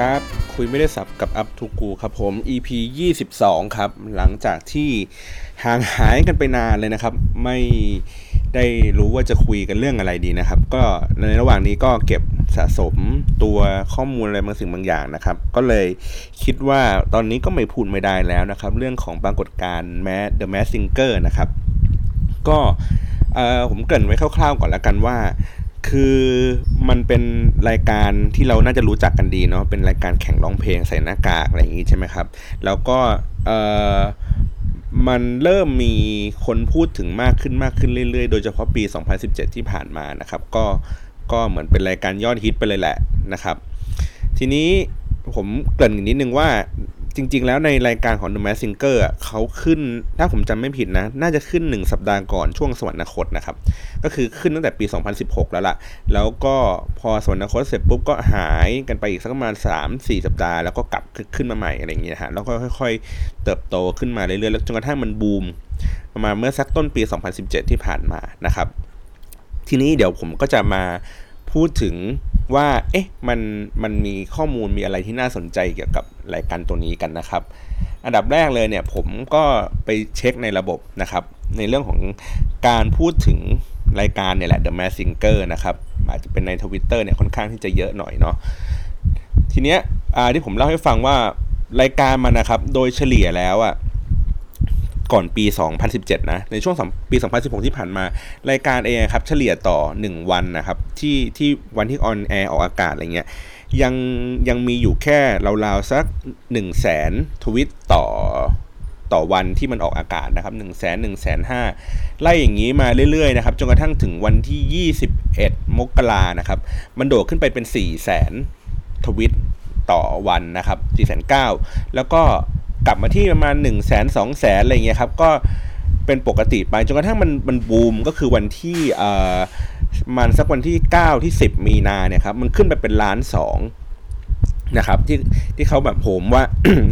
ครับ คุยไม่ได้สับกับอัพทูกูครับผม EP 22 ครับ หลังจากที่ห่างหายกันไปนานเลยนะครับ ไม่ได้รู้ว่าจะคุยกันเรื่องอะไรดีนะครับ ก็ในระหว่างนี้ก็เก็บสะสมตัวข้อมูลอะไรบางสิ่งบางอย่างนะครับ ก็เลยคิดว่าตอนนี้ก็ไม่พูดไม่ได้แล้วนะครับ เรื่องของปรากฏการณ์แม The Mask Singer นะครับ ก็ผมเกริ่นไว้คร่าวๆก่อนล้วกันว่า คือมันเป็นรายการที่เราน่าจะรู้จักกันดีเนาะเป็นรายการแข่งร้องเพลงใส่หน้ากากอะไรอย่างงี้ใช่ไหมครับ แล้วก็เออมันเริ่มมีคนพูดถึงมากขึ้นมากขึ้นเรื่อยๆ โดยเฉพาะปี 2017 ที่ผ่านมานะครับ ก็ก็เหมือนเป็นรายการยอดฮิตไปเลยแหละนะครับ ทีนี้ผมเกริ่นนิดนึงว่า จริง ๆ แล้วในรายการของ The Mask Singer เขาขึ้น ถ้าผมจำไม่ผิดนะ น่าจะขึ้น 1 สัปดาห์ก่อนช่วงสวรรคตนะครับ ก็คือขึ้นตั้งแต่ปี 2016 แล้วล่ะ แล้วก็พอสวรรคตเสร็จปุ๊บก็หายกันไปอีกสักประมาณ 3-4 สัปดาห์ แล้วก็กลับขึ้นมาใหม่อะไรอย่างเงี้ยฮะ แล้วก็ค่อย ๆ เติบโตขึ้นมาเรื่อยๆ แล้วจนกระทั่งมันบูม ประมาณเมื่อสักต้นปี 2017 ที่ผ่านมานะครับ ทีนี้เดี๋ยวผมก็จะมา พูดถึงว่า เอ๊ะ มัน มันมีข้อมูลมีอะไรที่น่าสนใจเกี่ยวกับรายการตัวนี้กันนะครับ อันดับแรกเลยเนี่ยผมก็ไปเช็คในระบบนะครับ ในเรื่องของการพูดถึงรายการเนี่ยแหละ The Mask Singer นะครับ อาจจะเป็นในทวิตเตอร์เนี่ยค่อนข้างที่จะเยอะหน่อยเนาะ ทีเนี้ยที่ผมเล่าให้ฟังว่ารายการมันนะครับ โดยเฉลี่ยแล้วอะ ก่อนปี 2017 นะ ในช่วงปี 2016 ที่ผ่านมา รายการเองครับ เฉลี่ยต่อ 1 วันนะครับ ที่ที่วันที่ on air ออกอากาศอะไรเงี้ยยังยังมีอยู่แค่ราวๆสัก 1 0 0 0 0แสนทวิตต่อต่อวันที่มันออกอากาศนะครับ 1 0 0 0 0แสน1 0 0 0 0ไล่อย่างนี้มาเรื่อยๆนะครับจนกระทั่งถึงวันที่ 21 มกรานะครับ มันโดดขึ้นไปเป็น 4 0 0แสนทวิตต่อวันนะครับ 4 9 0 0 0แล้วก็ กลับมาที่ประมาณ1นึ่งแสนสองแสนอะไรเงี้ยครับก็เป็นปกติไปจนกระทั่งมันมันบูมก็คือวันที่เอ่อมันสักวันที่ 9 ที่ 10 มีนาเนี่ยครับมันขึ้นไปเป็นล้านสองนะครับที่ที่เขาแบบผมว่า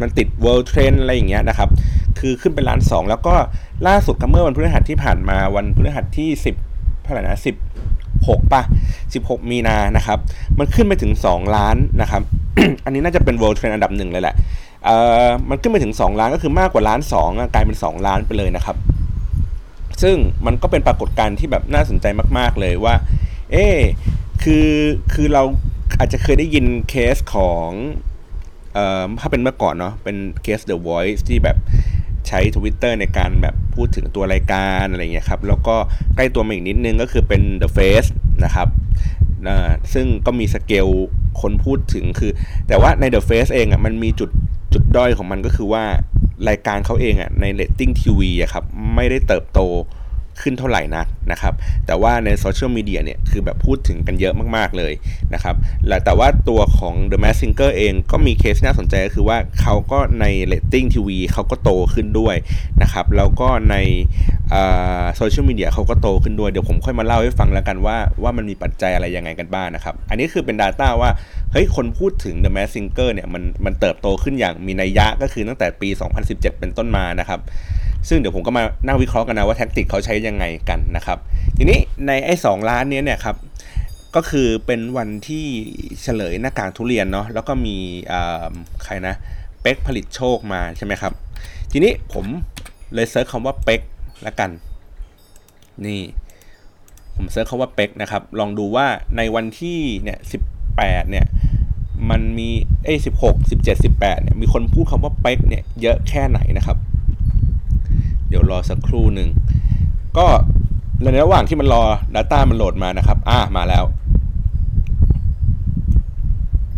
มันติด world trend อะไรอย่างเงี้ยนะครับ คือขึ้นเป็นล้านสองแล้วก็ล่าสุดครับเมื่อวันพฤหัสที่ผ่านมาวันพฤหัสที่ 10เท่าไหร่นะ10 6ป่ะ16 มีนานะครับ มันขึ้นไปถึง 2 ล้านนะครับ อันนี้น่าจะเป็น world trend อันดับหนึ่งเลยแหละเอ่อมันขึ้นไปถึง 2 ล้านก็คือมากกว่าล้าน2กลายเป็น 2 ล้านไปเลยนะครับ ซึ่งมันก็เป็นปรากฏการณ์ที่แบบน่าสนใจมาก ๆ เลยว่า เอ๊คือคือเราอาจจะเคยได้ยินเคสของเอ่อถ้าเป็นเมื่อก่อนเนาะเป็นเคส The Voice ที่แบบ ใช้ Twitter ในการแบบพูดถึงตัวรายการอะไรเงี้ยครับแล้วก็ใกล้ตัวมาอีกนิดนึงก็คือเป็น The Face นะครับซึ่งก็มีสเกลคนพูดถึงคือ แต่ว่าใน The Face เองอะมันมีจุดจุดด้อยของมันก็คือว่ารายการเขาเองอะในเลตติ้งทีวีอะครับไม่ได้เติบโต ขึ้นเท่าไหร่นักนะครับ แต่ว่าใน social media เนี่ยคือแบบพูดถึงกันเยอะมากๆเลยนะครับแต่ว่าตัวของ The Mask Singer เองก็มีเคสน่าสนใจก็คือว่าเขาก็ในเรตติ้งทีวีเขาก็โตขึ้นด้วยนะครับ แล้วก็ใน social media เขาก็โตขึ้นด้วย เดี๋ยวผมค่อยมาเล่าให้ฟังแล้วกันว่าว่ามันมีปัจจัยอะไรยังไงกันบ้างนะครับ อันนี้คือเป็น Data ว่า เฮ้ย คนพูดถึง The Mask Singer เนี่ยมันมันเติบโตขึ้นอย่างมีนัยยะก็คือตั้งแต่ปี 2017 เป็นต้นมานะครับ ซึ่งเดี๋ยวผมก็มานั่งวิเคราะห์กันนะว่า tactic เขาใช้ยังไงกันนะครับ ทีนี้ในไอ้สองล้านนี้เนี่ยครับก็คือเป็นวันที่เฉลยหน้ากากทุเรียนเนาะแล้วก็มีใครนะเป๊กผลิตโชคมาใช่ไหมครับ ทีนี้ผมเลย search คำว่าเป๊กละกัน นี่ ผมเซิร์ชคำว่าเป็กนะครับ ลองดูว่าในวันที่เนี่ยสิบแปดเนี่ยมันมีเอ้สิบหกสิบเจ็ดสิบแปดเนี่ยมีคนพูดคำว่าเป็กเนี่ยเยอะแค่ไหนนะครับ เดี๋ยวรอสักครู่หนึ่ง ก็ในระหว่างที่มันรอ Data มันโหลดมานะครับ อ่ามาแล้ว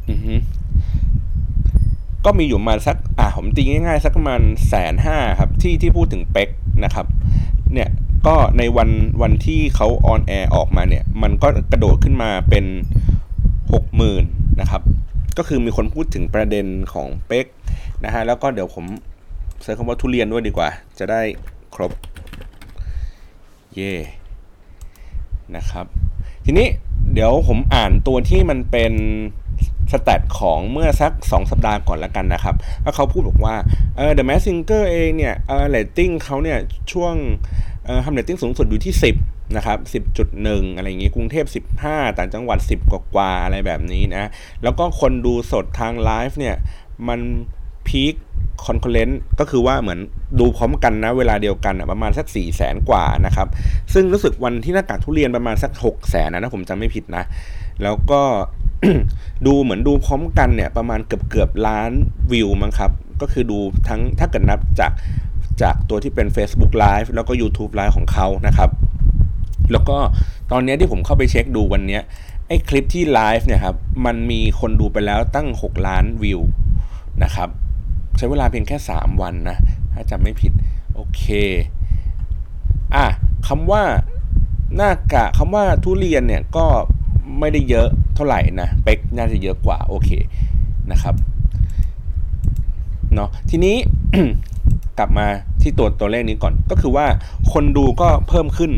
อือฮึก็มีอยู่มาสัก อ่าผมตีง่ายๆ สักประมาณแสนห้าครับ ที่ที่พูดถึงเป็กนะครับ เนี่ยก็ในวันวันที่เขา on air ออกมาเนี่ย มันก็กระโดดขึ้นมาเป็นหกหมื่นนะครับ ก็คือมีคนพูดถึงประเด็นของเป๊กนะฮะ แล้วก็เดี๋ยวผม ใช้คำว่าทุเรียนด้วยดีกว่า จะได้ครบ เย่นะครับ ทีนี้เดี๋ยวผมอ่านตัวที่มันเป็น stat ของเมื่อสัก 2 สัปดาห์ก่อนแล้วกันนะครับก็เขาพูดบอกว่าเออ The Mask Singer เองเนี่ยเออเรตติ้งเขาเนี่ยช่วงทำเรตติ้งสูงสุดอยู่ที่ 10 นะครับ 10.1 อะไรอย่างงี้ กรุงเทพ 15 ต่างจังหวัด 10 กว่าๆอะไรแบบนี้นะ แล้วก็คนดูสดทางไลฟ์เนี่ย มัน peak concurrent ก็คือว่าเหมือนดูพร้อมกันนะเวลาเดียวกันประมาณสัก4 0 0แสนกว่านะครับ ซึ่งรู้สึกวันที่หน้ากากทุเรียนประมาณสัก6 0แสนนะนะผมจำไม่ผิดนะ แล้วก็ดูเหมือนดูพร้อมกันเนี่ยประมาณเกือบเกือบล้านวิวมั้งครับ ก็คือดูทั้งถ้าเกิดนับจากจากตัวที่เป็น Facebook Live แล้วก็ YouTube Live ของเขานะครับ แล้วก็ตอนนี้ที่ผมเข้าไปเช็คดูวันนี้ไอ้คลิปที่ไลฟ์เนี่ยครับมันมีคนดูไปแล้วตั้ง 6 ล้านวิวนะครับ ใช้เวลาเพียงแค่ 3 วันนะ ถ้าจำไม่ผิด โอเค อะคำว่าหน้ากะคำว่าทุเรียนเนี่ยก็ไม่ได้เยอะเท่าไหร่นะ เป็กน่าจะเยอะกว่า โอเคนะครับ เนาะทีนี้ กลับมาที่ตัวตัวเลขนี้ก่อน ก็คือว่าคนดูก็เพิ่มขึ้น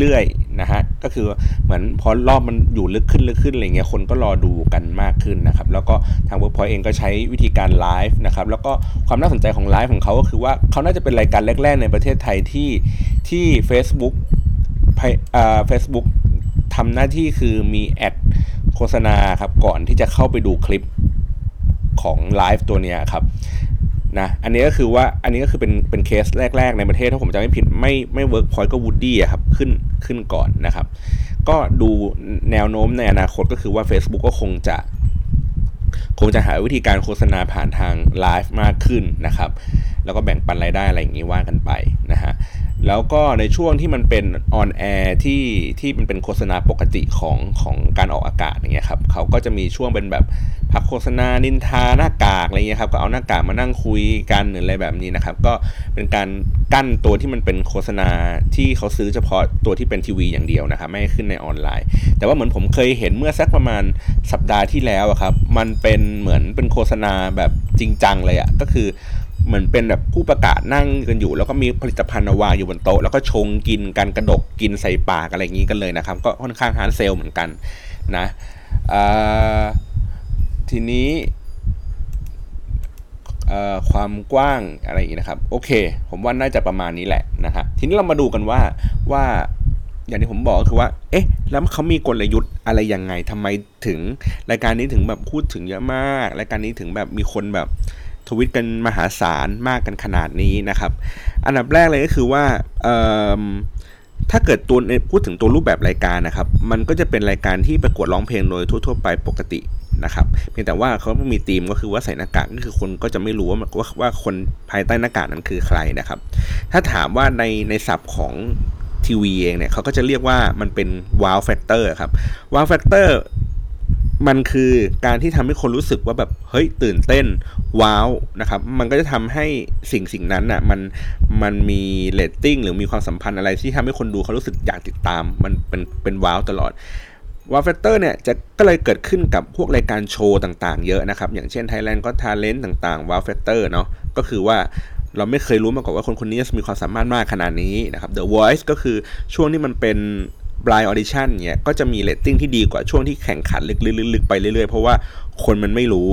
เรื่อยๆนะฮะก็คือเหมือนพอรอบมันอยู่ลึกขึ้นลึกขึ้นอะไรเงี้ยคนก็รอดูกันมากขึ้นนะครับ แล้วก็ทาง Workpoint เองก็ใช้วิธีการไลฟ์นะครับแล้วก็ความน่าสนใจของไลฟ์ของเขาก็คือว่าเขาน่าจะเป็นรายการแรก ๆ ในประเทศไทยที่ที่ Facebook เฟซบุ๊กทำหน้าที่คือมี ad โฆษณาครับก่อนที่จะเข้าไปดูคลิปของไลฟ์ตัวนี้ครับ นะอันนี้ก็คือว่าอันนี้ก็คือเป็นเป็นเคสแรก ๆ ในประเทศถ้าผมจำไม่ผิดไม่ไม่เวิร์กพอยต์ก็วูดดี้ครับขึ้นขึ้นก่อนนะครับ ก็ดูแนวโน้มในอนาคตก็คือว่า Facebook ก็คงจะคงจะหาวิธีการโฆษณาผ่านทางไลฟ์มากขึ้นนะครับ แล้วก็แบ่งปันรายได้อะไรอย่างนี้ว่ากันไปนะฮะแล้วก็ในช่วงที่มันเป็นออนแอร์ที่ที่มันเป็นโฆษณาปกติของของการออกอากาศอย่างเงี้ยครับเขาก็จะมีช่วงเป็นแบบพักโฆษณานินทาหน้ากากอะไรเงี้ยครับก็เอาหน้ากากมานั่งคุยกันหรืออะไรแบบนี้นะครับ ก็เป็นการกั้นตัวที่มันเป็นโฆษณาที่เขาซื้อเฉพาะตัวที่เป็นทีวีอย่างเดียวนะครับไม่ขึ้นในออนไลน์ แต่ว่าเหมือนผมเคยเห็นเมื่อสักประมาณสัปดาห์ที่แล้วครับมันเป็นเหมือนเป็นโฆษณาแบบจริงจังเลยอะ่ะก็คือ เหมือนเป็นแบบผู้ประกาศนั่งกันอยู่ แล้วก็มีผลิตภัณฑ์วางอยู่บนโต๊ะแล้วก็ชงกินกันกระดกกินใส่ปากอะไรอย่างนี้กันเลยนะครับ ก็ค่อนข้าง hard sell เหมือนกันนะทีนี้ความกว้างอะไรอีกนะครับ โอเค ผมว่าน่าจะประมาณนี้แหละนะฮะทีนี้เรามาดูกันว่าว่าอย่างที่ผมบอกก็คือว่า เอ๊ะ แล้วเขามีกลยุทธ์อะไรยังไงทำไมถึง รายการนี้ถึงแบบพูดถึงเยอะมาก รายการนี้ถึงแบบมีคนแบบ ทวิตกันมหาศาลมากกันขนาดนี้นะครับ อันดับแรกเลยก็คือว่าถ้าเกิดตัวพูดถึงตัวรูปแบบรายการนะครับ มันก็จะเป็นรายการที่ประกวดร้องเพลงโดยทั่ว ๆ ไปปกตินะครับ เพียงแต่ว่าเขามีธีมก็คือว่าใส่หน้ากากก็คือคนก็จะไม่รู้ว่าว่าว่าคนภายใต้หน้ากากนั้นคือใครนะครับ ถ้าถามว่าในในศัพท์ของทีวีเองเนี่ยเขาก็จะเรียกว่ามันเป็น wow factor ครับ wow factor มันคือการที่ทำให้คนรู้สึกว่าแบบเฮ้ยตื่นเต้น wow นะครับ มันก็จะทำให้สิ่งสิ่งนั้นอะมันมันมีเลตติ้งหรือมีความสัมพันธ์อะไรที่ทำให้คนดูเขารู้สึกอยากติดตาม มันเป็นเป็น wow ตลอด wow factor เนี่ยจะก็เลยเกิดขึ้นกับพวกรายการโชว์ต่างๆ เยอะนะครับ อย่างเช่น Thailand ก็ทาเลนต์ต่างๆ wow factor เนาะก็คือว่าเราไม่เคยรู้มาก่อนว่าคนคนนี้จะมีความสามารถมากขนาดนี้นะครับ The Voice ก็คือช่วงที่มันเป็น blind audition เนี่ยก็จะมีเรตติ้งที่ดีกว่าช่วงที่แข่งขันลึกๆไปเรื่อยๆ เพราะว่าคนมันไม่รู้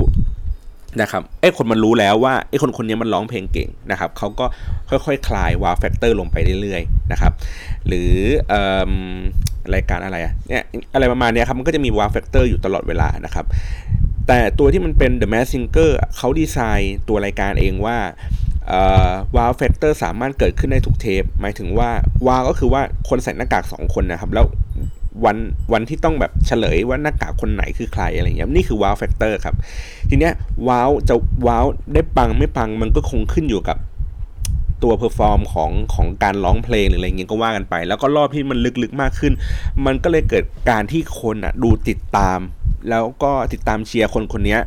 นะครับไอ้คนมันรู้แล้วว่าไอ้คนคนนี้มันร้องเพลงเก่งนะครับเขาก็ค่อยๆคคลาย wow factor ลงไปเรื่อยๆนะครับหรือรายการอะไรอะเนี่ยอะไรประมาณนี้ครับมันก็จะมี wow factor อยู่ตลอดเวลานะครับแต่ตัวที่มันเป็น The Mask Singer เขาดีไซน์ตัวรายการเองว่า wow factor สามารถเกิดขึ้นได้ทุกเทป หมายถึงว่า wow ก็คือว่าคนใส่หน้ากาก 2 คนนะครับ แล้ววันวันที่ต้องแบบเฉลยว่าหน้ากากคนไหนคือใครอะไรเงี้ยนี่คือ wow factor ครับ ทีเนี้ย wow จะ wow ได้ปังไม่ปังมันก็คงขึ้นอยู่กับ ตัว perform ของของการร้องเพลงหรืออะไรเงี้ยก็ว่ากันไป แล้วก็รอบที่มันลึกๆมากขึ้น มันก็เลยเกิดการที่คนอะดูติดตาม แล้วก็ติดตามเชียร์คนคนนี้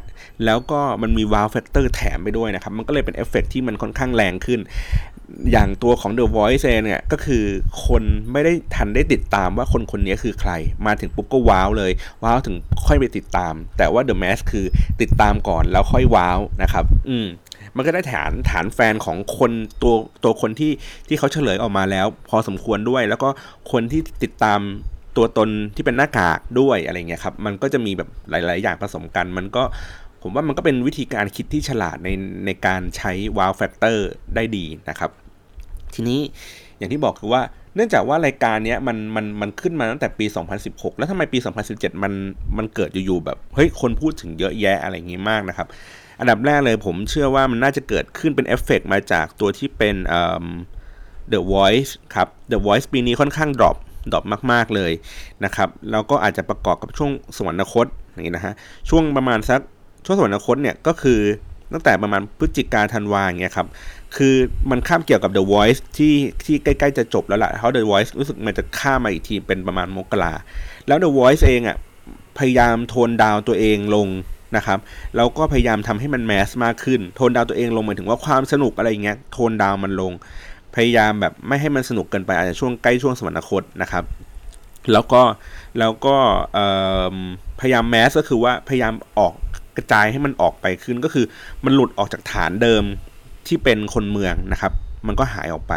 แล้วก็มันมี wow factor แถมไปด้วยนะครับ มันก็เลยเป็นเอฟเฟกที่มันค่อนข้างแรงขึ้น อย่างตัวของ The Voice เนี่ยก็คือคนไม่ได้ทันได้ติดตามว่าคนคนนี้คือใคร มาถึงปุ๊บก็ wow เลย wow ถึงค่อยไปติดตาม แต่ว่า The Mask คือติดตามก่อนแล้วค่อย wow นะครับ อืม มันก็ได้ฐานฐานแฟนของคนตัวตัวคนที่ที่เขาเฉลยออกมาแล้ว พอสมควรด้วย แล้วก็คนที่ติดตามตัวตนที่เป็นหน้ากากด้วยอะไรเงี้ยครับ มันก็จะมีแบบหลาย ๆ อย่างผสมกัน มันก็ผมว่ามันก็เป็นวิธีการคิดที่ฉลาดในในการใช้ wow factor ได้ดีนะครับ ทีนี้อย่างที่บอกคือว่าเนื่องจากว่ารายการนี้มันมันมันขึ้นมาตั้งแต่ปี 2016 แล้วทำไมปี 2017 มันมันเกิดอยู่ๆแบบเฮ้ยคนพูดถึงเยอะแยะอะไรอย่างงี้มากนะครับ อันดับแรกเลยผมเชื่อว่ามันน่าจะเกิดขึ้นเป็นเอฟเฟกมาจากตัวที่เป็นเอ่อ The Voice ครับ The Voice ปีนี้ค่อนข้าง drop drop มาก ๆ เลยนะครับ แล้วก็อาจจะประกอบกับช่วงสวรรคตอย่างนี้นะฮะ ช่วงประมาณสักช่วงสวรรคตเนี่ยก็คือตั้งแต่ประมาณพฤศจิกาธันวาอย่างเงี้ยครับ คือมันคาบเกี่ยวกับ The Voice ที่ที่ใกล้ ๆ จะจบแล้วล่ะเพราะ The Voice รู้สึกมันจะข้ามมาอีกทีเป็นประมาณมกราแล้ว The Voice เองอะ่ะพยายามโทนดาวตัวเองลง นะครับแล้วก็พยายามทำให้มันแมสมากขึ้น โทนดาวตัวเองลงหมายถึงว่าความสนุกอะไรเงี้ยโทนดาวมันลง พยายามแบบไม่ให้มันสนุกเกินไปอาจจะช่วงใกล้ช่วงสวรรคตนะครับแล้วก็แล้วก็พยายามแมสก็คือว่าพยายามออกกระจายให้มันออกไปขึ้นก็คือมันหลุดออกจากฐานเดิมที่เป็นคนเมืองนะครับ มันก็หายออกไป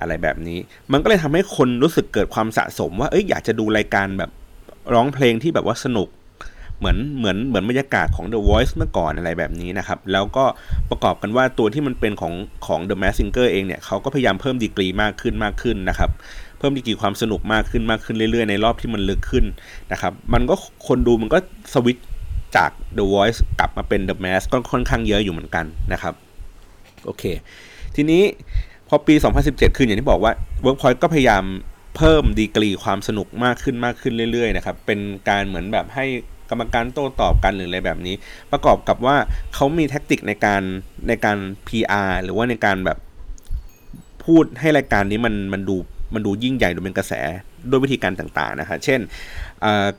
อะไรแบบนี้ มันก็เลยทำให้คนรู้สึกเกิดความสะสมว่าเอ้ยอยากจะดูรายการแบบร้องเพลงที่แบบว่าสนุก เหมือนเหมือนเหมือนบรรยากาศของ The Voice เมื่อก่อนอะไรแบบนี้นะครับ แล้วก็ประกอบกันว่าตัวที่มันเป็นของของ The Mask Singer เองเนี่ยเขาก็พยายามเพิ่มดีกรีมากขึ้นมากขึ้นนะครับเพิ่มดีกรีความสนุกมากขึ้นมากขึ้นเรื่อยๆในรอบที่มันลึกขึ้นนะครับมันก็คนดูมันก็สวิตจาก The Voice กลับมาเป็น The Mask ก็ค่อนข้างเยอะอยู่เหมือนกันนะครับโอเค ทีนี้พอปี 2017ขึ้นอย่างที่บอกว่า Workpoint ก็พยายามเพิ่มดีกรีความสนุกมากขึ้นมากขึ้นเรื่อยๆนะครับ เป็นการเหมือนแบบให้ กรรมการโต้ตอบกันหรืออะไรแบบนี้ ประกอบกับว่าเขามีแท็กติกในการในการ PR หรือว่าในการแบบพูดให้รายการนี้มันมันดูมันดูยิ่งใหญ่ดูเป็นกระแสด้วยวิธีการต่างๆนะครับเช่น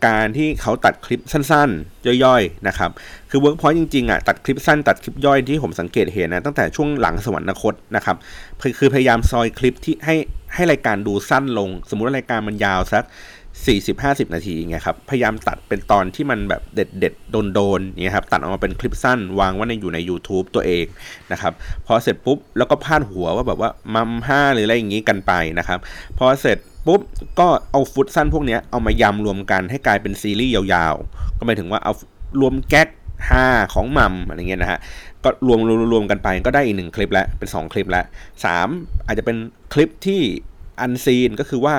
การที่เขาตัดคลิปสั้นๆ ย่อยๆนะครับ คือ Workpoint จริงๆอะตัดคลิปสั้นตัดคลิปย่อยที่ผมสังเกตเห็นนะตั้งแต่ช่วงหลังสวรรคตนะครับคือพยายามซอยคลิปที่ให้ให้รายการดูสั้นลง สมมุติว่ารายการมันยาวสัก 40-50 นาทีไงครับ พยายามตัดเป็นตอนที่มันแบบเด็ดเด็ดโดนโดนเนี่ยครับ ตัดออกมาเป็นคลิปสั้นวางไว้ในอยู่ใน YouTube ตัวเองนะครับ พอเสร็จปุ๊บ แล้วก็พาดหัวว่าแบบว่ามัมห้าหรืออะไรอย่างงี้กันไปนะครับ พอเสร็จปุ๊บ ก็เอาฟุตสั้นพวกนี้เอามายำรวมกันให้กลายเป็นซีรีส์ยาวๆ ก็หมายถึงว่าเอารวมแก๊กห้าของมัมอะไรเงี้ยนะฮะก็รวมรวมกันไปก็ได้อีกหนึ่งคลิปแล้วเป็น 2 คลิปแล้ว3อาจจะเป็นคลิปที่อันซีนก็คือว่า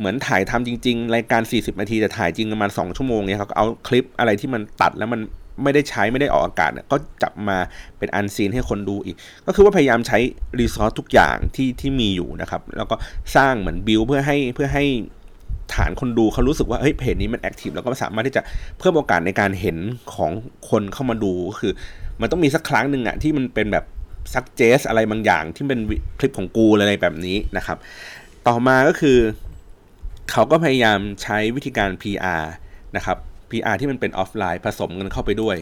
เหมือนถ่ายทำจริง ๆ รายการ 40 นาทีแต่ถ่ายจริงประมาณ 2 ชั่วโมงเนี่ยเขาเอาคลิปอะไรที่มันตัดแล้วมันไม่ได้ใช้ไม่ได้ออกอากาศก็จับมาเป็นอันซีนให้คนดูอีก ก็คือว่าพยายามใช้รีซอสทุกอย่างที่ที่มีอยู่นะครับ แล้วก็สร้างเหมือน build เพื่อให้เพื่อให้ฐานคนดูเขารู้สึกว่าเฮ้ยเพจนี้มัน active แล้วก็สามารถที่จะเพิ่มโอกาสในการเห็นของคนเข้ามาดูก็คือ มันต้องมีสักครั้งหนึ่งอะที่มันเป็นแบบ suggest อะไรบางอย่างที่เป็นคลิปของกูอะไรแบบนี้นะครับ ต่อมาก็คือ เขาก็พยายามใช้วิธีการ PR นะครับ PR ที่มันเป็นออฟไลน์ผสมกันเข้าไปด้วย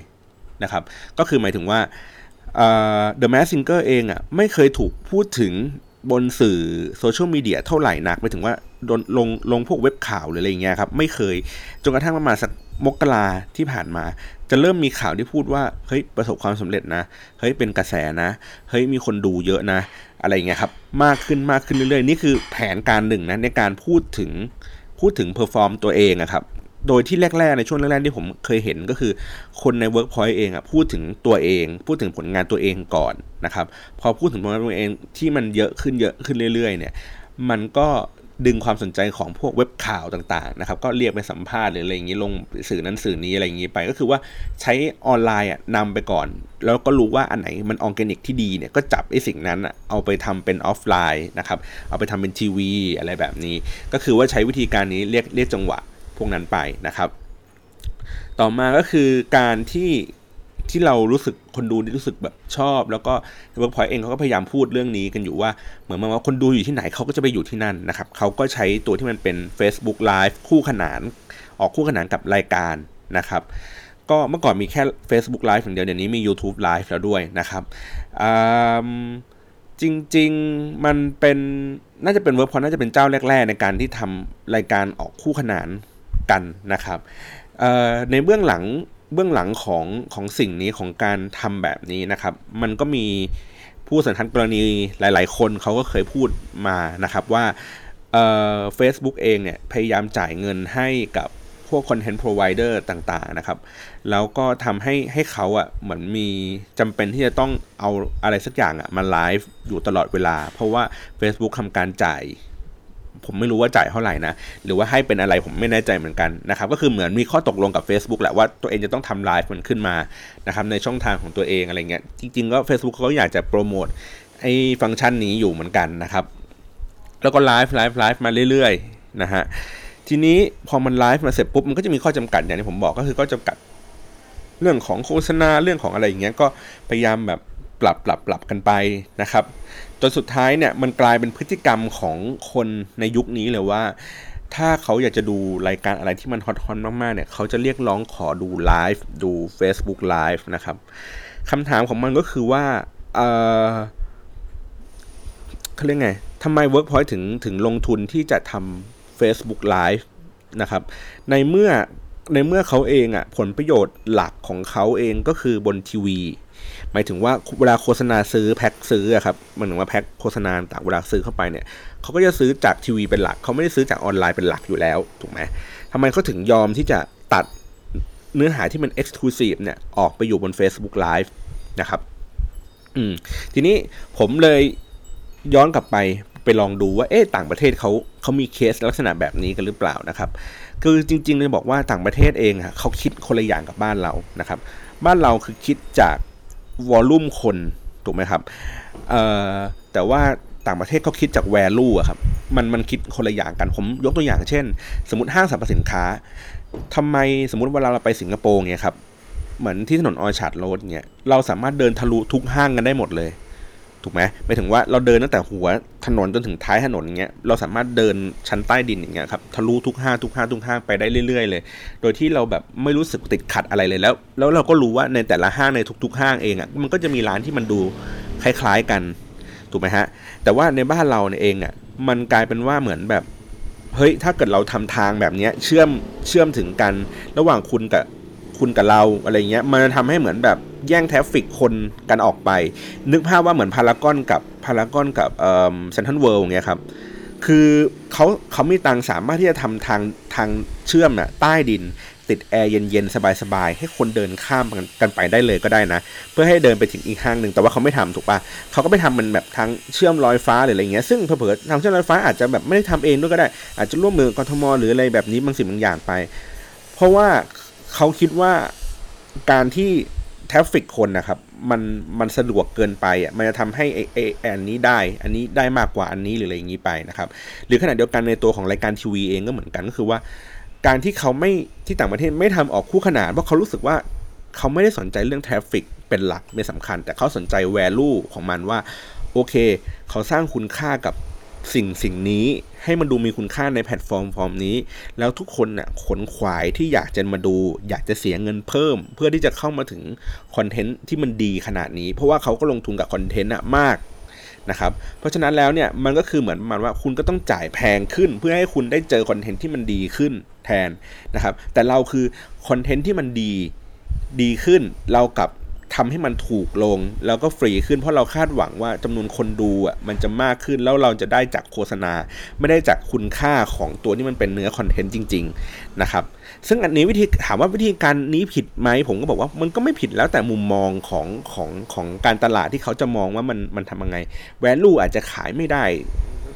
นะครับ ก็คือหมายถึงว่า The Mask Singer เองอะ่ะไม่เคยถูกพูดถึงบนสื่อโซเชียลมีเดียเท่าไหร่นัก ไปถึงว่าโดนลงลงพวกเว็บข่าวหรืออะไรเงี้ยครับ ไม่เคยจนกระทั่งประมาณสักมกราที่ผ่านมา จะเริ่มมีข่าวที่พูดว่า เฮ้ย ประสบความสำเร็จนะ เฮ้ย เป็นกระแสนะ เฮ้ย มีคนดูเยอะนะ อะไรเงี้ยครับ มากขึ้นมากขึ้นเรื่อยๆ นี่คือแผนการหนึ่งนะ ในการพูดถึง พูดถึง perform ตัวเองอะครับโดยที่แรกๆในช่วงแรกๆที่ผมเคยเห็นก็คือ คนใน Workpoint เองอะพูดถึงตัวเอง พูดถึงผลงานตัวเองก่อนนะครับ พอพูดถึงผลงานตัวเองที่มันเยอะขึ้นเยอะขึ้นเรื่อยๆ เนี่ย มันก็ ดึงความสนใจของพวกเว็บข่าวต่างๆนะครับก็เรียกไปสัมภาษณ์หรืออะไรอย่างนี้ลงสื่อนั้นสื่อนี้อะไรอย่างนี้ไป ก็คือว่าใช้ออนไลน์อะนำไปก่อน แล้วก็รู้ว่าอันไหนมันออร์แกนิกที่ดีเนี่ยก็จับไอ้สิ่งนั้นอะเอาไปทำเป็นออฟไลน์นะครับเอาไปทำเป็นทีวีอะไรแบบนี้ ก็คือว่าใช้วิธีการนี้เรียกเรียกจังหวะพวกนั้นไปนะครับ ต่อมาก็คือการที่ ที่เรารู้สึกคนดูรู้สึกแบบชอบ แล้วก็เวิร์กพอยต์เองเขาก็พยายามพูดเรื่องนี้กันอยู่ว่า เหมือนว่าคนดูอยู่ที่ไหนเขาก็จะไปอยู่ที่นั่นนะครับเขาก็ใช้ตัวที่มันเป็น Facebook Live คู่ขนาน ออกคู่ขนานกับรายการนะครับ ก็เมื่อก่อนมีแค่ Facebook Live อย่างเดียวเดี๋ยวนี้มี YouTube Live แล้วด้วยนะครับจริง ๆ มันเป็นน่าจะเป็นเวิร์กพอยต์น่าจะเป็นเจ้าแรก ๆ ในการที่ทำรายการออกคู่ขนานกันนะครับในเบื้องหลัง เบื้องหลังของของสิ่งนี้ของการทำแบบนี้นะครับ มันก็มีผู้สันทัดกรณีหลาย ๆ คนเขาก็เคยพูดมานะครับว่าเฟซบุ๊กเองเนี่ยพยายามจ่ายเงินให้กับพวก content provider ต่างๆนะครับ แล้วก็ทำให้ให้เขาอะ่ะเหมือนมีจำเป็นที่จะต้องเอาอะไรสักอย่างอะ่ะมาไลฟ์อยู่ตลอดเวลา เพราะว่า Facebook ทำการจ่าย ผมไม่รู้ว่าจ่ายเท่าไหร่นะ หรือว่าให้เป็นอะไรผมไม่แน่ใจเหมือนกันนะครับ ก็คือเหมือนมีข้อตกลงกับ Facebook แหละว่าตัวเองจะต้องทำไลฟ์มันขึ้นมานะครับในช่องทางของตัวเองอะไรเงี้ย จริงๆก็ Facebook เขาอยากจะโปรโมทไอ้ฟังก์ชันนี้อยู่เหมือนกันนะครับ แล้วก็ไลฟ์ไลฟ์ไลฟ์มาเรื่อยๆนะฮะ ทีนี้พอมันไลฟ์มาเสร็จปุ๊บมันก็จะมีข้อจำกัดอย่างที่ผมบอกก็คือก็จำกัดเรื่องของโฆษณาเรื่องของอะไรอย่างเงี้ยก็พยายามแบบปรับปรับปรับกันไปนะครับ จนสุดท้ายเนี่ยมันกลายเป็นพฤติกรรมของคนในยุคนี้เลยว่า ถ้าเขาอยากจะดูรายการอะไรที่มันฮอตฮอตมากๆเนี่ยเขาจะเรียกร้องขอดูไลฟ์ดู Facebook Live นะครับคำถามของมันก็คือว่าเออเขาเรียกไงทำไม Workpoint ถึงถึงลงทุนที่จะทำ Facebook Live นะครับ ในเมื่อในเมื่อเขาเองอะ่ะผลประโยชน์หลักของเขาเองก็คือบนทีวี หมายถึงว่าเวลาโฆษณาซื้อแพ็คซื้ออะครับมันเหมือนว่าแพ็คโฆษณาต่างเวลาซื้อเข้าไปเนี่ยเขาก็จะซื้อจากทีวีเป็นหลักเขาไม่ได้ซื้อจากออนไลน์เป็นหลักอยู่แล้วถูกไหมทำไมเขาถึงยอมที่จะตัดเนื้อหาที่มัน Exclusive เนี่ยออกไปอยู่บน Facebook Live นะครับอืมทีนี้ผมเลยย้อนกลับไปไปลองดูว่าเอ๊ะต่างประเทศเขาเขามีเคสลักษณะแบบนี้กันหรือเปล่านะครับคือจริงๆเลยบอกว่าต่างประเทศเองอะเขาคิดคนละอย่างกับบ้านเรานะครับ บ้านเราคือคิดจาก วอลลุ่มคนถูกไหมครับเอ่อแต่ว่าต่างประเทศเขาคิดจากแวลูอะครับมันมันคิดคนละอย่างกันผมยกตัวอย่างเช่น สมมติห้างสรรพสินค้าทำไมสมมติเวลาเราไปสิงคโปร์เนี่ยครับเหมือนที่ถนนออชาร์ดโรดเนี่ยเราสามารถเดินทะลุทุกห้างกันได้หมดเลย ถูกไหมไปถึงว่าเราเดินตั้งแต่หัวถนนจนถึงท้ายถนนอย่างเงี้ยเราสามารถเดินชั้นใต้ดินอย่างเงี้ยครับทะลุทุกห้างทุกห้างทุกห้างไปได้เรื่อยๆเลย โดยที่เราแบบไม่รู้สึกติดขัดอะไรเลยแล้ว แล้วเราก็รู้ว่าในแต่ละห้างในทุก ๆ ห้างเองอะมันก็จะมีร้านที่มันดูคล้ายๆกันถูกไหมฮะแต่ว่าในบ้านเราเนี่ยเองอะมันกลายเป็นว่าเหมือนแบบเฮ้ยถ้าเกิดเราทำทางแบบนี้เชื่อมเชื่อมถึงกัน ระหว่างคุณกับ คุณกับเราอะไรเงี้ยมันทำให้เหมือนแบบแย่ง traffic คนกันออกไป นึกภาพว่าเหมือนพารากอนกับพารากอนกับเซนทรัลเวิลด์เงี้ยครับคือเขาเขามีตังสามารถที่จะทำทางทางเชื่อมน่ะใต้ดิน ติดแอร์เย็นๆ สบายๆ ให้คนเดินข้ามกันไปได้เลยก็ได้นะ เพื่อให้เดินไปถึงอีกห้างหนึ่งแต่ว่าเขาไม่ทำถูกปะเขาก็ไม่ทำมันแบบทางเชื่อมลอยฟ้าหรืออะไรเงี้ยซึ่งเผื่อทางเชื่อมลอยฟ้าอาจจะแบบไม่ได้ทำเองด้วยก็ได้ อาจจะร่วมมือกทมหรืออะไรแบบนี้บางสิ่งบางอย่างไป เพราะว่า เขาคิดว่าการที่ traffic คนนะครับมันมันสะดวกเกินไปอะมันจะทำให้ไอ้ไอ้อันนี้ได้ อันนี้ได้มากกว่าอันนี้หรืออะไรอย่างนี้ไปนะครับหรือขณะเดียวกันในตัวของรายการทีวีเองก็เหมือนกันก็คือว่า การที่เขาไม่ที่ต่างประเทศไม่ทำออกคู่ขนานเพราะเขารู้สึกว่าเขาไม่ได้สนใจเรื่อง traffic เป็นหลักเป็นสำคัญ แต่เขาสนใจ value ของมันว่า โอเค เขาสร้างคุณค่ากับสิ่งสิ่งนี้ให้มันดูมีคุณค่าในแพลตฟอร์มฟอร์มนี้ แล้วทุกคนน่ะขวนขวายที่อยากจะมาดู อยากจะเสียเงินเพิ่ม เพื่อที่จะเข้ามาถึงคอนเทนต์ที่มันดีขนาดนี้ เพราะว่าเขาก็ลงทุนกับคอนเทนต์อะมากนะครับ เพราะฉะนั้นแล้วเนี่ยมันก็คือเหมือนประมาณว่าคุณก็ต้องจ่ายแพงขึ้น เพื่อให้คุณได้เจอคอนเทนต์ที่มันดีขึ้นแทนนะครับ แต่เราคือคอนเทนต์ที่มันดีดีขึ้นเรากลับ ทำให้มันถูกลง แล้วก็ฟรีขึ้นเพราะเราคาดหวังว่าจำนวนคนดูอะมันจะมากขึ้นแล้วเราจะได้จากโฆษณา ไม่ได้จากคุณค่าของตัวที่มันเป็นเนื้อคอนเทนต์จริง ๆ นะครับ ซึ่งอันนี้วิธีถามว่าวิธีการนี้ผิดไหมผมก็บอกว่ามันก็ไม่ผิดแล้วแต่มุมมองของของของการตลาดที่เขาจะมองว่ามันมันทำยังไงแวลูอาจจะขายไม่ได้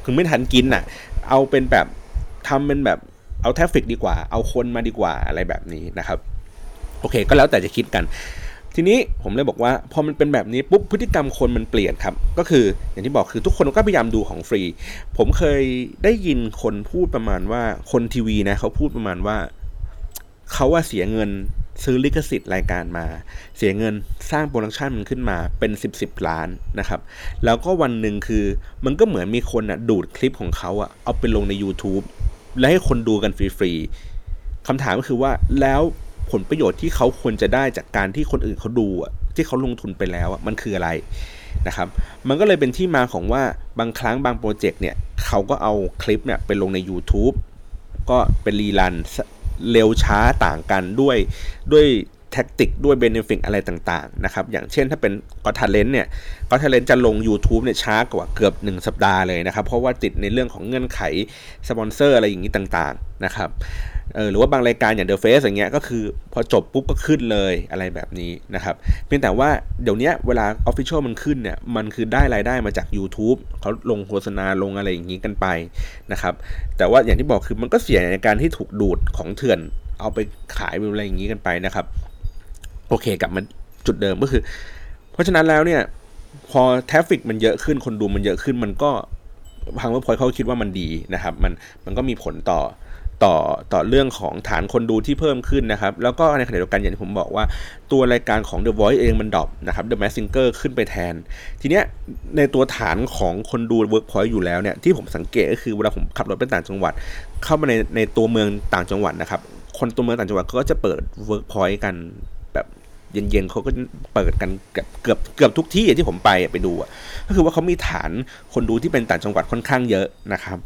คือไม่ทันกินอะ เอาเป็นแบบทำเป็นแบบเอาแทฟฟิกดีกว่า เอาคนมาดีกว่าอะไรแบบนี้นะครับ โอเค ก็แล้วแต่จะคิดกัน ทีนี้ผมเลยบอกว่าพอมันเป็นแบบนี้ปุ๊บพฤติกรรมคนมันเปลี่ยนครับ ก็คืออย่างที่บอกคือทุกคนก็พยายามดูของฟรี ผมเคยได้ยินคนพูดประมาณว่าคนทีวีนะเขาพูดประมาณว่าเขาว่าเสียเงินซื้อลิขสิทธิ์รายการมา เสียเงินสร้างโปรดักชันมันขึ้นมาเป็น 10บสล้านนะครับ แล้วก็วันหนึ่งคือมันก็เหมือนมีคนอะดูดคลิปของเขาอะเอาไปลงใน YouTube และให้คนดูกันฟรีๆคำถามก็คือว่าแล้ว ผลประโยชน์ที่เขาควรจะได้จากการที่คนอื่นเขาดูที่เขาลงทุนไปแล้วมันคืออะไรนะครับ มันก็เลยเป็นที่มาของว่าบางครั้งบางโปรเจกต์เนี่ยเขาก็เอาคลิปเนี่ยไปลงใน YouTube ก็เป็น rerun เร็วช้าต่างกันด้วยด้วย tactic ด้วย benefit อะไรต่างๆนะครับอย่างเช่นถ้าเป็น Got Talent เนี่ย Got Talent จะลง YouTube เนี่ยช้ากว่าเกือบ 1 สัปดาห์เลยนะครับ เพราะว่าติดในเรื่องของเงื่อนไขสปอนเซอร์อะไรอย่างนี้ต่างๆนะครับ เออหรือว่าบางรายการอย่าง The Face อย่างเงี้ยก็คือพอจบปุ๊บก็ขึ้นเลยอะไรแบบนี้นะครับเพียงแต่ว่าเดี๋ยวนี้เวลา Official มันขึ้นเนี่ยมันคือได้รายได้มาจาก YouTube เขาลงโฆษณาลงอะไรอย่างนี้กันไปนะครับแต่ว่าอย่างที่บอกคือมันก็เสียในการที่ถูกดูดของเถื่อน เอาไปขายอะไรอย่างนี้กันไปนะครับโอเคกลับมาจุดเดิมก็คือ เพราะฉะนั้นแล้วเนี่ยพอทราฟฟิกมันเยอะขึ้นคนดูมันเยอะขึ้นมันก็ทางเว็บพอยเขาคิดว่ามันดีนะครับ มันมันก็มีผลต่อ ต่อต่อเรื่องของฐานคนดูที่เพิ่มขึ้นนะครับ แล้วก็ในขณะเดียวกันอย่างที่ผมบอกว่าตัวรายการของ The Voice เองมันดรอปนะครับ The Mask Singer ขึ้นไปแทน ทีเนี้ยในตัวฐานของคนดู Workpoint อยู่แล้วเนี่ยที่ผมสังเกตก็คือเวลาผมขับรถไปต่างจังหวัด เข้ามาในในตัวเมืองต่างจังหวัดนะครับ คนตัวเมืองต่างจังหวัดก็จะเปิด Workpoint กันแบบเย็นๆเขาก็เปิดกันเกือบเกือบเกือบทุกที่ที่ผมไปไปดูก็คือว่าเขามีฐานคนดูที่เป็นต่างจังหวัดค่อนข้างเยอะนะครับ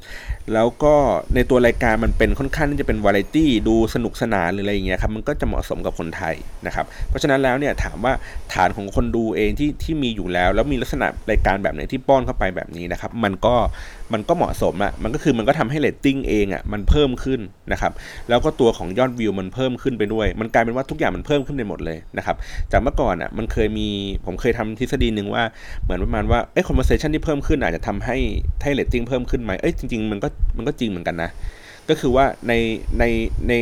แล้วก็ในตัวรายการมันเป็นค่อนข้างที่จะเป็นวาไรตี้ดูสนุกสนานหรืออะไรอย่างเงี้ยครับมันก็จะเหมาะสมกับคนไทยนะครับเพราะฉะนั้นแล้วเนี่ยถามว่าฐานของคนดูเองที่ที่มีอยู่แล้ว แล้วมีลักษณะรายการแบบไหนที่ป้อนเข้าไปแบบนี้นะครับมันก็มันก็เหมาะสมอะมันก็คือมันก็ทำให้เรตติ้งเองอะมันเพิ่มขึ้นนะครับแล้วก็ตัวของยอดวิวมันเพิ่มขึ้นไปด้วย มันกลายเป็นว่าทุกอย่างมันเพิ่มขึ้นไปหมดเลยนะครับจากเมื่อก่อนอะมันเคยมีผมเคยทำทฤษฎีหนึ่งว่าเหมือนประมาณว่าเอ๊ะ conversation ที่เพิ่มขึ้นอาจจะทำให้ให้เรตติ้งเพิ่มขึ้นไหมเอ้ยจริงๆมันก็มันก็จริงเหมือนกันนะ ก็คือว่าในในใน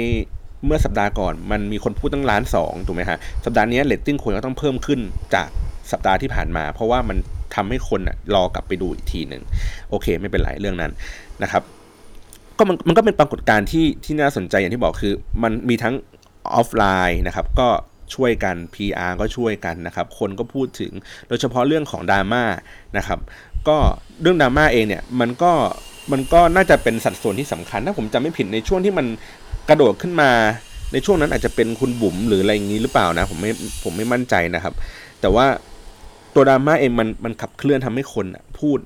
เมื่อสัปดาห์ก่อนมันมีคนพูดตั้งล้านสองถูกไหมฮะ สัปดาห์นี้เรตติ้งคนก็ต้องเพิ่มขึ้นจากสัปดาห์ที่ผ่านมา เพราะว่ามันทำให้คนอะรอกลับไปดูอีกทีหนึ่งโอเค ไม่เป็นไรเรื่องนั้นนะครับ ก็มันมันก็เป็นปรากฏการณ์ที่ที่น่าสนใจอย่างที่บอกคือ มันมีทั้งออฟไลน์นะครับก็ช่วยกัน PR ก็ช่วยกันนะครับ คนก็พูดถึงโดยเฉพาะเรื่องของดราม่านะครับ ก็เรื่องดราม่าเองเนี่ยมันก็ มันก็น่าจะเป็นสัดส่วนที่สำคัญถ้าผมจำไม่ผิดในช่วงที่มันกระโดดขึ้นมา ในช่วงนั้นอาจจะเป็นคุณบุ๋มหรืออะไรอย่างนี้หรือเปล่านะผมไม่ผมไม่มั่นใจนะครับ แต่ว่าตัวดราม่าเองมันมันขับเคลื่อนทำให้คนพูด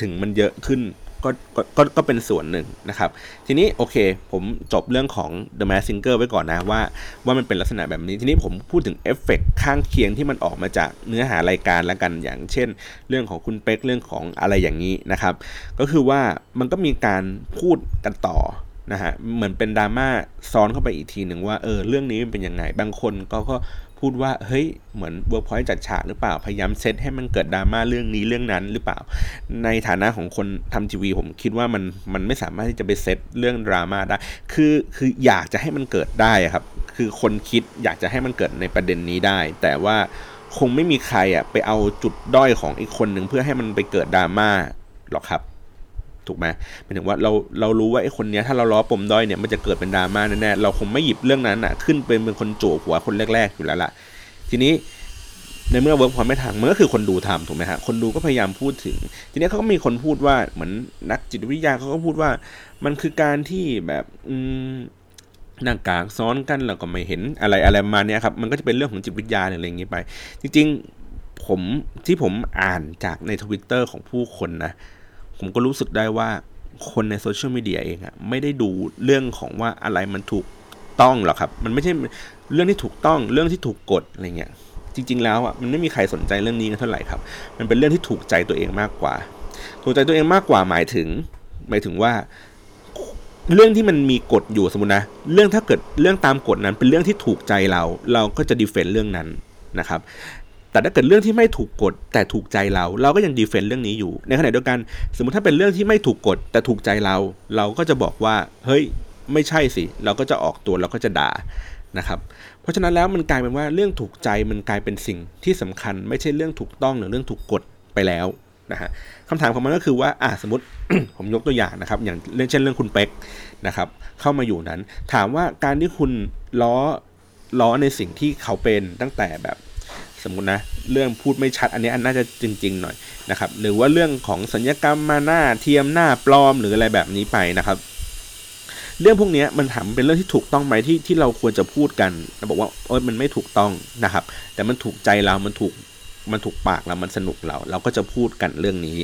ถึงมันเยอะขึ้น ก็ก็ก็เป็นส่วนหนึ่งนะครับ ทีนี้โอเค ผมจบเรื่องของ The Mask Singer ไว้ก่อนนะว่าว่ามันเป็นลักษณะแบบนี้ ทีนี้ผมพูดถึงเอฟเฟกข้างเคียงที่มันออกมาจากเนื้อหารายการแล้วกันอย่างเช่น เรื่องของคุณเป๊กเรื่องของอะไรอย่างนี้นะครับ ก็คือว่ามันก็มีการพูดกันต่อนะฮะเหมือนเป็นดราม่าซ้อนเข้าไปอีกทีหนึ่งว่าเออเรื่องนี้มันเป็นยังไงบางคนก็ก็ พูดว่าเฮ้ยเหมือนเวิร์กพอยต์จัดฉากหรือเปล่า พยายามเซตให้มันเกิดดราม่าเรื่องนี้เรื่องนั้นหรือเปล่า ในฐานะของคนทำทีวีผมคิดว่ามันมันไม่สามารถที่จะไปเซตเรื่องดราม่าได้ คือคืออยากจะให้มันเกิดได้ครับ คือคนคิดอยากจะให้มันเกิดในประเด็นนี้ได้ แต่ว่าคงไม่มีใครอะไปเอาจุดด้อยของอีกคนหนึ่งเพื่อให้มันไปเกิดดราม่าหรอกครับ ถูกไหมหมายถึงว่าเราเรารู้ว่าไอ้คนเนี้ยถ้าเราล้อปมด้อยเนี่ยมันจะเกิดเป็นดราม่าแน่ๆเราคงไม่หยิบเรื่องนั้นอะขึ้นเป็นเป็นคนโจหัวคนแรก ๆ อยู่แล้วล่ะ ทีนี้ในเมื่อเวิร์กพอไม่ทางมันก็คือคนดูทำถูกไหมฮะคนดูก็พยายามพูดถึง ทีนี้เขาก็มีคนพูดว่าเหมือนนักจิตวิทยาเขาก็พูดว่า มันคือการที่แบบอืมหน้ากากซ้อนกันแล้วก็ไม่เห็นอะไรอะไรมาเนี้ยครับมันก็จะเป็นเรื่องของจิตวิทยาอะไรอย่างนี้ไป จริง ๆ ผมที่ผมอ่านจากในทวิตเตอร์ของผู้คนนะ ผมก็รู้สึกได้ว่าคนในโซเชียลมีเดียเองอะไม่ได้ดูเรื่องของว่าอะไรมันถูกต้องหรอกครับ มันไม่ใช่เรื่องที่ถูกต้องเรื่องที่ถูกกฎอะไรเงี้ยจริง ๆ แล้วอะมันไม่มีใครสนใจเรื่องนี้กันเท่าไหร่ครับ มันเป็นเรื่องที่ถูกใจตัวเองมากกว่า ถูกใจตัวเองมากกว่าหมายถึง หมายถึงว่า เรื่องที่มันมีกฎอยู่สมมตินะ เรื่องถ้าเกิดเรื่องตามกฎนั้นเป็นเรื่องที่ถูกใจเรา เราก็จะดีเฟนต์เรื่องนั้นนะครับ แต่ถ้าเกิดเรื่องที่ไม่ถูกกฎแต่ถูกใจเรา เราก็ยังดีเฟนต์เรื่องนี้อยู่ ในขณะเดียวกัน สมมติถ้าเป็นเรื่องที่ไม่ถูกกฎแต่ถูกใจเรา เราก็จะบอกว่าเฮ้ยไม่ใช่สิ เราก็จะออกตัวเราก็จะด่านะครับ เพราะฉะนั้นแล้วมันกลายเป็นว่าเรื่องถูกใจมันกลายเป็นสิ่งที่สำคัญ ไม่ใช่เรื่องถูกต้องหรือเรื่องถูกกฎไปแล้วนะฮะคำถามของมันก็คือว่าอ่าสมมติผมยกตัวอย่างนะครับ อย่างเช่นเรื่องคุณเป็กนะครับเข้ามาอยู่นั้น ถามว่าการที่คุณล้อล้อในสิ่งที่เขาเป็นตั้งแต่แบบ สมมตินะเรื่องพูดไม่ชัดอันนี้อันน่าจะจริง ๆ หน่อยนะครับหรือว่าเรื่องของสัญญกรรมมาหน้าเทียมหน้าปลอมหรืออะไรแบบนี้ไปนะครับ เรื่องพวกนี้มันถามเป็นเรื่องที่ถูกต้องไหมที่ที่เราควรจะพูดกันเราบอกว่าเออมันไม่ถูกต้องนะครับ แต่มันถูกใจเรา มันถูกมันถูกปากเรา มันสนุกเรา เราก็จะพูดกันเรื่องนี้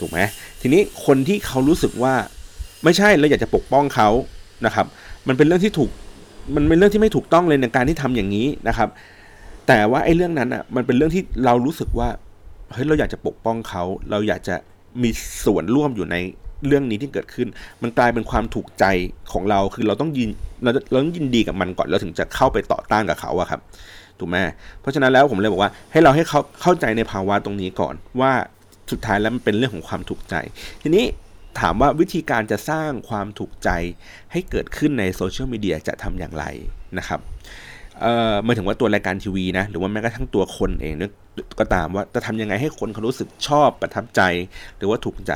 ถูกไหมทีนี้คนที่เขารู้สึกว่าไม่ใช่เราอยากจะปกป้องเขานะครับ มันเป็นเรื่องที่ถูกมันเป็นเรื่องที่ไม่ถูกต้องเลยในการที่ทำอย่างนี้นะครับ แต่ว่าไอ้เรื่องนั้นอะ มันเป็นเรื่องที่เรารู้สึกว่าเฮ้ยเราอยากจะปกป้องเขา เราอยากจะมีส่วนร่วมอยู่ในเรื่องนี้ที่เกิดขึ้น มันกลายเป็นความถูกใจของเราคือเราต้องยินเราเราต้องยินดีกับมันก่อนเราถึงจะเข้าไปต่อต้านกับเขาอะครับถูกไหมเพราะฉะนั้นแล้วผมเลยบอกว่าให้เราให้เขาเข้าใจในภาวะตรงนี้ก่อน ว่าสุดท้ายแล้วมันเป็นเรื่องของความถูกใจ ทีนี้ถามว่าวิธีการจะสร้างความถูกใจให้เกิดขึ้นในโซเชียลมีเดียจะทำอย่างไรนะครับ เอ่อมาถึงว่าตัวรายการทีวีนะ หรือว่าแม้กระทั่งตัวคนเองเนี่ยก็ตามว่าจะทำยังไงให้คนเขารู้สึกชอบประทับใจหรือว่าถูกใจ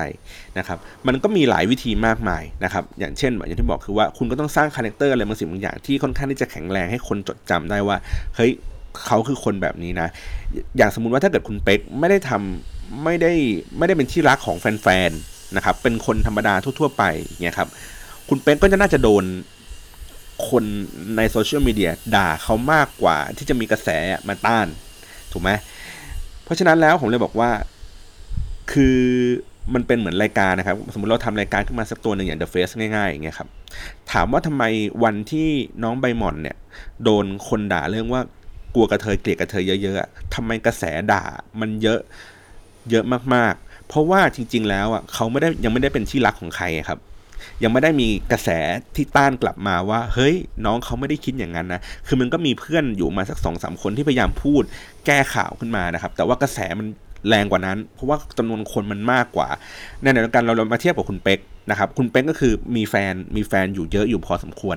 นะครับ มันก็มีหลายวิธีมากมายนะครับ อย่างเช่นอย่างที่บอกคือว่าคุณก็ต้องสร้าง character อะไรบางสิ่งบางอย่างที่ค่อนข้างที่จะแข็งแรงให้คนจดจำได้ว่าเฮ้ยเขาคือคนแบบนี้นะ อย่างสมมุติว่าถ้าเกิดคุณเป๊กไม่ได้ทำไม่ได้ไม่ได้เป็นที่รักของแฟนๆนะครับ เป็นคนธรรมดาทั่ว ๆ ไปเงี้ยครับ คุณเป๊กก็จะน่าจะโดน คนในโซเชียลมีเดียด่าเขามากกว่าที่จะมีกระแสมาต้าน ถูกไหมเพราะฉะนั้นแล้วผมเลยบอกว่า คือมันเป็นเหมือนรายการนะครับ สมมติเราทำรายการขึ้นมาสักตัวหนึ่งอย่าง The Face ง่ายๆอย่างเงี้ยครับ ถามว่าทำไมวันที่น้องใบหม่อนเนี่ย โดนคนด่าเรื่องว่ากลัวกระเทยเกลียดกระเทยเยอะๆทำไมกระแสด่ามันเยอะเยอะมากๆ เพราะว่าจริง ๆ แล้วอะเขาไม่ได้ยังไม่ได้เป็นที่รักของใครครับ ยังไม่ได้มีกระแสที่ต้านกลับมาว่า เฮ้ย น้องเขาไม่ได้คิดอย่างนั้นนะ คือมันก็มีเพื่อนอยู่มาสักสองสามคนที่พยายามพูดแก้ข่าวขึ้นมานะครับ แต่ว่ากระแสมันแรงกว่านั้น เพราะว่าจำนวนคนมันมากกว่าในเดียวกันเรามาเทียบกับคุณเป๊กนะครับ คุณเป๊กก็คือมีแฟนมีแฟนอยู่เยอะอยู่พอสมควร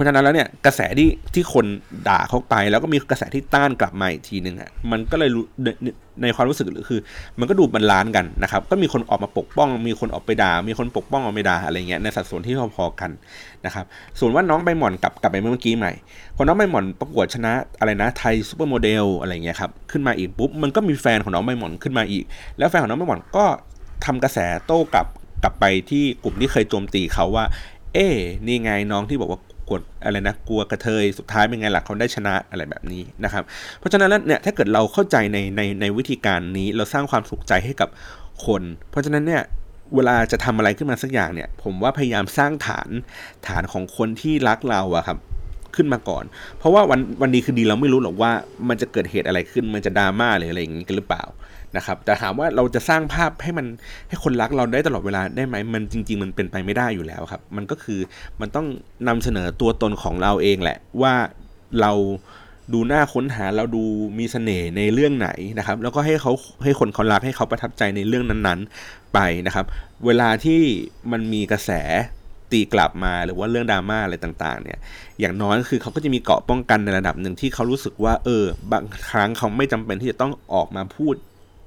ราะฉะนั้นแล้วเนี่ยกระแสที่ที่คนด่าเขาไป แล้วก็มีกระแสที่ต้านกลับมาอีกทีหนึ่งอะมันก็เลยในความรู้สึกหรือคือ มันก็ดูบรรลานกันนะครับ ก็มีคนออกมาปกป้อง มีคนออกไปด่า มีคนปกป้องออกไปด่าอะไรเงี้ยในสัดส่วนที่พอๆกันนะครับ ส่วนว่าน้องใบหม่อนกลับกลับไปเมื่อกี้ใหม่พอน้องใบหม่อนประกวดชนะอะไรนะไทยซูเปอร์โมเดลอะไรเงี้ยครับขึ้นมาอีกปุ๊บมันก็มีแฟนของน้องใบหม่อนขึ้นมาอีก แล้วแฟนของน้องใบหม่อนก็ทำกระแสโต้กลับกลับไปที่กลุ่มที่เคยโจมตีเขาว่า เอ๊นี่ไงน้องที่บอกว่า กดอะไรนะกลัวกระเทยสุดท้ายเป็นไงล่ะเขาได้ชนะอะไรแบบนี้นะครับ เพราะฉะนั้นเนี่ยถ้าเกิดเราเข้าใจในในในวิธีการนี้เราสร้างความสุขใจให้กับคน เพราะฉะนั้นเนี่ยเวลาจะทำอะไรขึ้นมาสักอย่างเนี่ย ผมว่าพยายามสร้างฐานฐานของคนที่รักเราอะครับขึ้นมาก่อน เพราะว่าวันวันดีคือดีเราไม่รู้หรอกว่ามันจะเกิดเหตุอะไรขึ้น มันจะดราม่าหรืออะไรอย่างนี้กันหรือเปล่า นะครับแต่ถามว่าเราจะสร้างภาพให้มันให้คนรักเราได้ตลอดเวลาได้ไหมมันจริง ๆ มันเป็นไปไม่ได้อยู่แล้วครับ มันก็คือมันต้องนำเสนอตัวตนของเราเองแหละ ว่าเราดูหน้าค้นหาเราดูมีเสน่ห์ในเรื่องไหนนะครับ แล้วก็ให้เขาให้คนเขารักให้เขาประทับใจในเรื่องนั้นๆไปนะครับ เวลาที่มันมีกระแสตีกลับมาหรือว่าเรื่องดราม่าอะไรต่างๆ เนี่ย อย่างน้อยก็คือเขาก็จะมีเกาะป้องกันในระดับหนึ่งที่เขารู้สึกว่า เออบางครั้งเขาไม่จำเป็นที่จะต้องออกมาพูด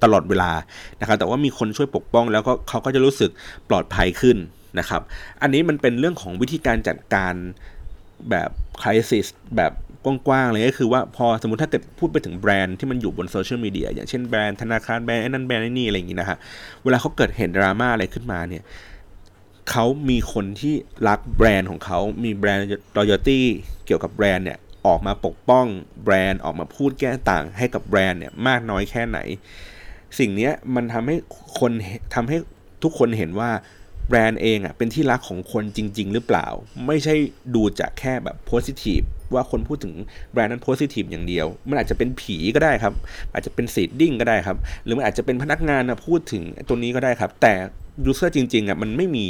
ตลอดเวลานะครับ แต่ว่ามีคนช่วยปกป้อง แล้วก็เขาก็จะรู้สึกปลอดภัยขึ้นนะครับ อันนี้มันเป็นเรื่องของวิธีการจัดการแบบคริสิสแบบกว้างๆเลยก็คือว่าพอสมมติถ้าเกิดพูดไปถึงแบรนด์ที่มันอยู่บนโซเชียลมีเดียอย่างเช่นแบรนด์ธนาคารแบรนด์ไอ้นั่นแบรนด์ไอ้นี่อะไรอย่างงี้นะฮะเวลาเขาเกิดเห็นดราม่าอะไรขึ้นมาเนี่ยเขามีคนที่รักแบรนด์ของเขา มีแบรนด์loyalty เกี่ยวกับแบรนด์เนี่ยออกมาปกป้องแบรนด์ออกมาพูดแก้ต่างให้กับแบรนด์เนี่ยมากน้อยแค่ไหน สิ่งนี้มันทำให้คนทำให้ทุกคนเห็นว่าแบรนด์เองอะเป็นที่รักของคนจริง ๆ หรือเปล่า ไม่ใช่ดูจากแค่แบบ positive ว่าคนพูดถึงแบรนด์นั้น positive อย่างเดียว มันอาจจะเป็นผีก็ได้ครับ อาจจะเป็น seeding ก็ได้ครับ หรือมันอาจจะเป็นพนักงานนะพูดถึงตัวนี้ก็ได้ครับ แต่user จริงๆอะมันไม่มี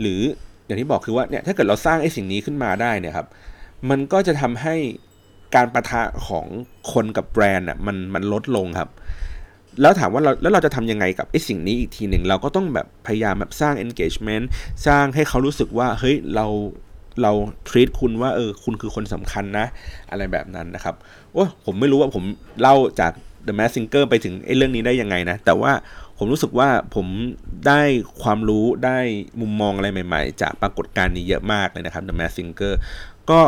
หรืออย่างที่บอกคือว่าเนี่ยถ้าเกิดเราสร้างไอ้สิ่งนี้ขึ้นมาได้เนี่ยครับ มันก็จะทำให้การปะทะของคนกับแบรนด์อะมันมันลดลงครับ แล้วถามว่าเราแล้วเราจะทำยังไงกับไอ้สิ่งนี้อีกทีหนึ่งเราก็ต้องแบบพยายามแบบสร้าง engagement สร้างให้เขารู้สึกว่าเฮ้ยเราเรา treat คุณว่าเออคุณคือคนสำคัญนะ อะไรแบบนั้นนะครับโอ้ผมไม่รู้ว่าผมเล่าจาก The Mask Singer ไปถึงไอ้เรื่องนี้ได้ยังไงนะ แต่ว่าผมรู้สึกว่าผมได้ความรู้ได้มุมมองอะไรใหม่ ๆ จากปรากฏการณ์นี้เยอะมากเลยนะครับ The Mask Singer ก็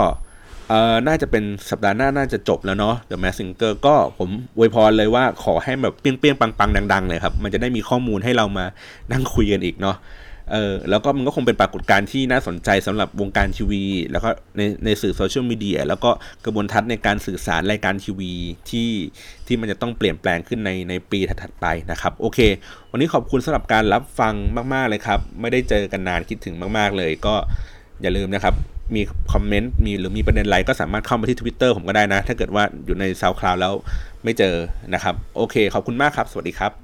เอ่อน่าจะเป็นสัปดาห์หน้าน่าจะจบแล้วเนาะ The Mask Singer ก็ผมอวยพรเลยว่าขอให้แบบเปี้ยงๆ ปังๆ ดัง ๆ เลยครับ มันจะได้มีข้อมูลให้เรามานั่งคุยกันอีกเนาะเออแล้วก็มันก็คงเป็นปรากฏการณ์ที่น่าสนใจสำหรับวงการทีวี แล้วก็ในในสื่อโซเชียลมีเดียแล้วก็กระบวนทัศน์ในการสื่อสารรายการทีวีที่ที่มันจะต้องเปลี่ยนแปลงขึ้นในในปีถัดไปนะครับ โอเค วันนี้ขอบคุณสำหรับการรับฟังมาก ๆ เลยครับ ไม่ได้เจอกันนานคิดถึงมาก ๆ เลยก็อย่าลืมนะครับ มีคอมเมนต์มีหรือมีประเด็นอะไรก็สามารถเข้ามาที่ Twitter ผมก็ได้นะ ถ้าเกิดว่าอยู่ใน SoundCloud แล้วไม่เจอนะครับ โอเค ขอบคุณมากครับ สวัสดีครับ